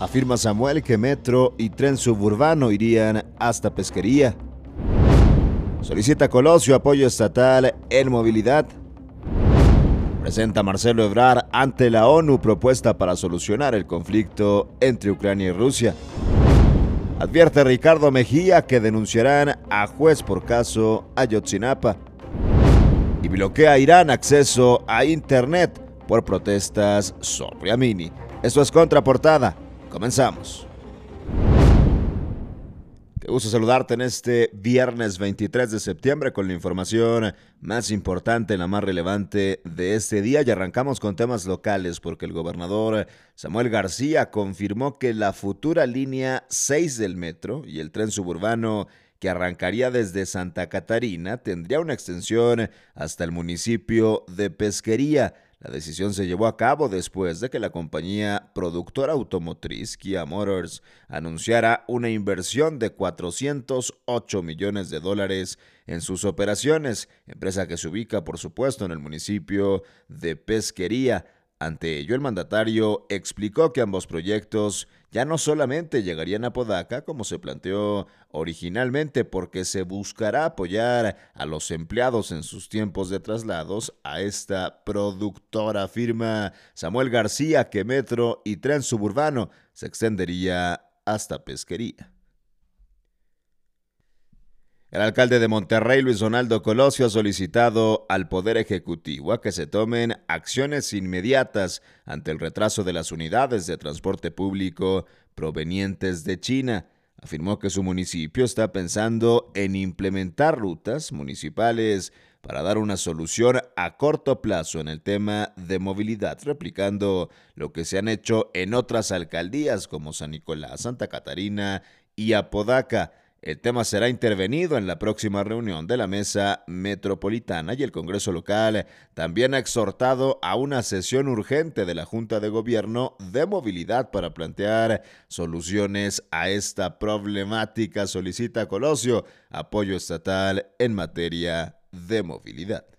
Afirma Samuel que metro y tren suburbano irían hasta pesquería. Solicita Colosio apoyo estatal en movilidad. Presenta Marcelo Ebrard ante la ONU propuesta para solucionar el conflicto entre Ucrania y Rusia. Advierte Ricardo Mejía que denunciarán a juez por caso Ayotzinapa. Y bloquea Irán acceso a Internet por protestas sobre Amini. Esto es Contraportada. Comenzamos. Qué gusto saludarte en este viernes 23 de septiembre con la información más importante, la más relevante de este día. Y arrancamos con temas locales porque el gobernador Samuel García confirmó que la futura línea 6 del metro y el tren suburbano que arrancaría desde Santa Catarina tendría una extensión hasta el municipio de Pesquería. La decisión se llevó a cabo después de que la compañía productora automotriz Kia Motors anunciara una inversión de 408 millones de dólares en sus operaciones, empresa que se ubica por supuesto en el municipio de Pesquería. Ante ello, el mandatario explicó que ambos proyectos ya no solamente llegarían a Podaca como se planteó originalmente, porque se buscará apoyar a los empleados en sus tiempos de traslados a esta productora firma Samuel García que Metro y Tren Suburbano se extendería hasta Pesquería. El alcalde de Monterrey, Luis Donaldo Colosio, ha solicitado al Poder Ejecutivo a que se tomen acciones inmediatas ante el retraso de las unidades de transporte público provenientes de China. Afirmó que su municipio está pensando en implementar rutas municipales para dar una solución a corto plazo en el tema de movilidad, replicando lo que se han hecho en otras alcaldías como San Nicolás, Santa Catarina y Apodaca. El tema será intervenido en la próxima reunión de la Mesa Metropolitana y el Congreso local también ha exhortado a una sesión urgente de la Junta de Gobierno de Movilidad para plantear soluciones a esta problemática. Solicita Colosio apoyo estatal en materia de movilidad.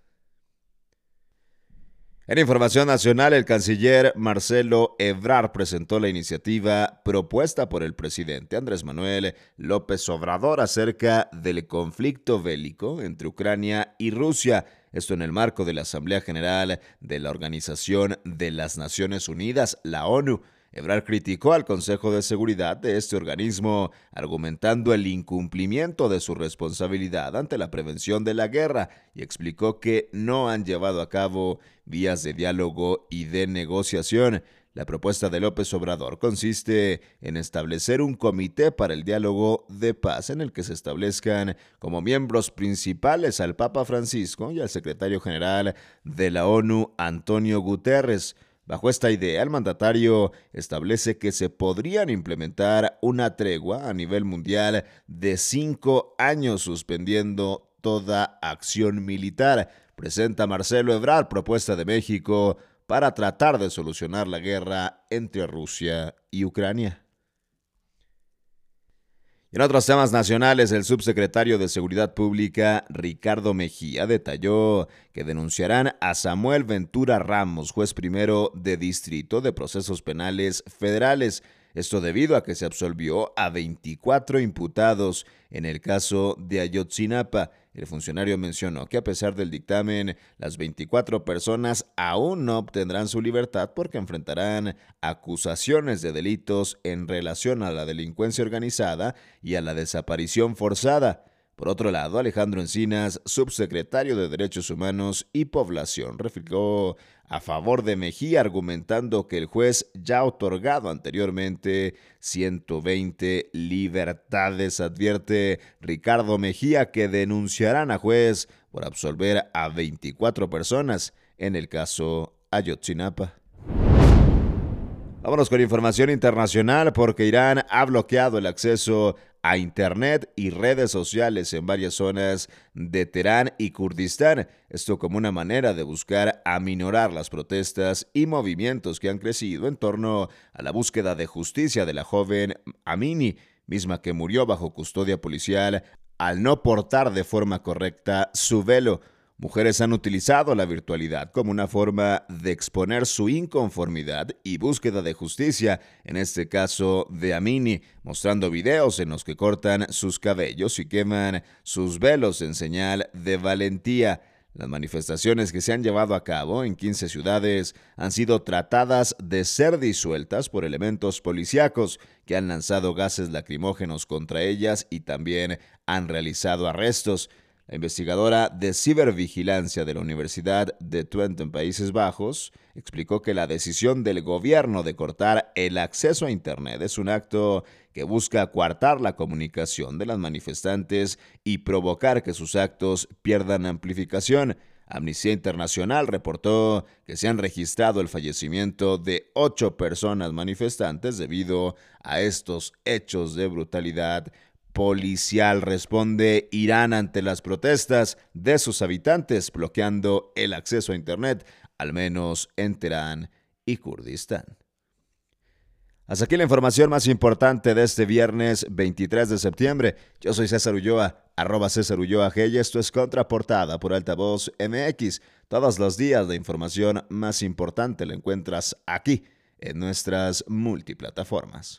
En información nacional, el canciller Marcelo Ebrard presentó la iniciativa propuesta por el presidente Andrés Manuel López Obrador acerca del conflicto bélico entre Ucrania y Rusia. Esto en el marco de la Asamblea General de la Organización de las Naciones Unidas, la ONU. Ebrard criticó al Consejo de Seguridad de este organismo, argumentando el incumplimiento de su responsabilidad ante la prevención de la guerra y explicó que no han llevado a cabo vías de diálogo y de negociación. La propuesta de López Obrador consiste en establecer un comité para el diálogo de paz en el que se establezcan como miembros principales al Papa Francisco y al secretario general de la ONU, Antonio Guterres. Bajo esta idea, el mandatario establece que se podrían implementar una tregua a nivel mundial de cinco años suspendiendo toda acción militar. Presenta Marcelo Ebrard propuesta de México para tratar de solucionar la guerra entre Rusia y Ucrania. En otros temas nacionales, el subsecretario de Seguridad Pública, Ricardo Mejía, detalló que denunciarán a Samuel Ventura Ramos, juez primero de Distrito de Procesos Penales Federales, esto debido a que se absolvió a 24 imputados en el caso de Ayotzinapa. El funcionario mencionó que a pesar del dictamen, las 24 personas aún no obtendrán su libertad porque enfrentarán acusaciones de delitos en relación a la delincuencia organizada y a la desaparición forzada. Por otro lado, Alejandro Encinas, subsecretario de Derechos Humanos y Población, refirió a favor de Mejía, argumentando que el juez ya ha otorgado anteriormente 120 libertades. Advierte Ricardo Mejía que denunciarán a juez por absolver a 24 personas en el caso Ayotzinapa. Vámonos con información internacional porque Irán ha bloqueado el acceso a Internet y redes sociales en varias zonas de Teherán y Kurdistán, esto como una manera de buscar aminorar las protestas y movimientos que han crecido en torno a la búsqueda de justicia de la joven Amini, misma que murió bajo custodia policial al no portar de forma correcta su velo. Mujeres han utilizado la virtualidad como una forma de exponer su inconformidad y búsqueda de justicia, en este caso de Amini, mostrando videos en los que cortan sus cabellos y queman sus velos en señal de valentía. Las manifestaciones que se han llevado a cabo en 15 ciudades han sido tratadas de ser disueltas por elementos policíacos que han lanzado gases lacrimógenos contra ellas y también han realizado arrestos. La investigadora de cibervigilancia de la Universidad de Twente en Países Bajos explicó que la decisión del gobierno de cortar el acceso a Internet es un acto que busca coartar la comunicación de las manifestantes y provocar que sus actos pierdan amplificación. Amnistía Internacional reportó que se han registrado el fallecimiento de ocho personas manifestantes debido a estos hechos de brutalidad policial responde Irán ante las protestas de sus habitantes bloqueando el acceso a Internet, al menos en Teherán y Kurdistán. Hasta aquí la información más importante de este viernes 23 de septiembre. Yo soy César Ulloa, arroba César Ulloa G y esto es Contraportada por Altavoz MX. Todos los días la información más importante la encuentras aquí, en nuestras multiplataformas.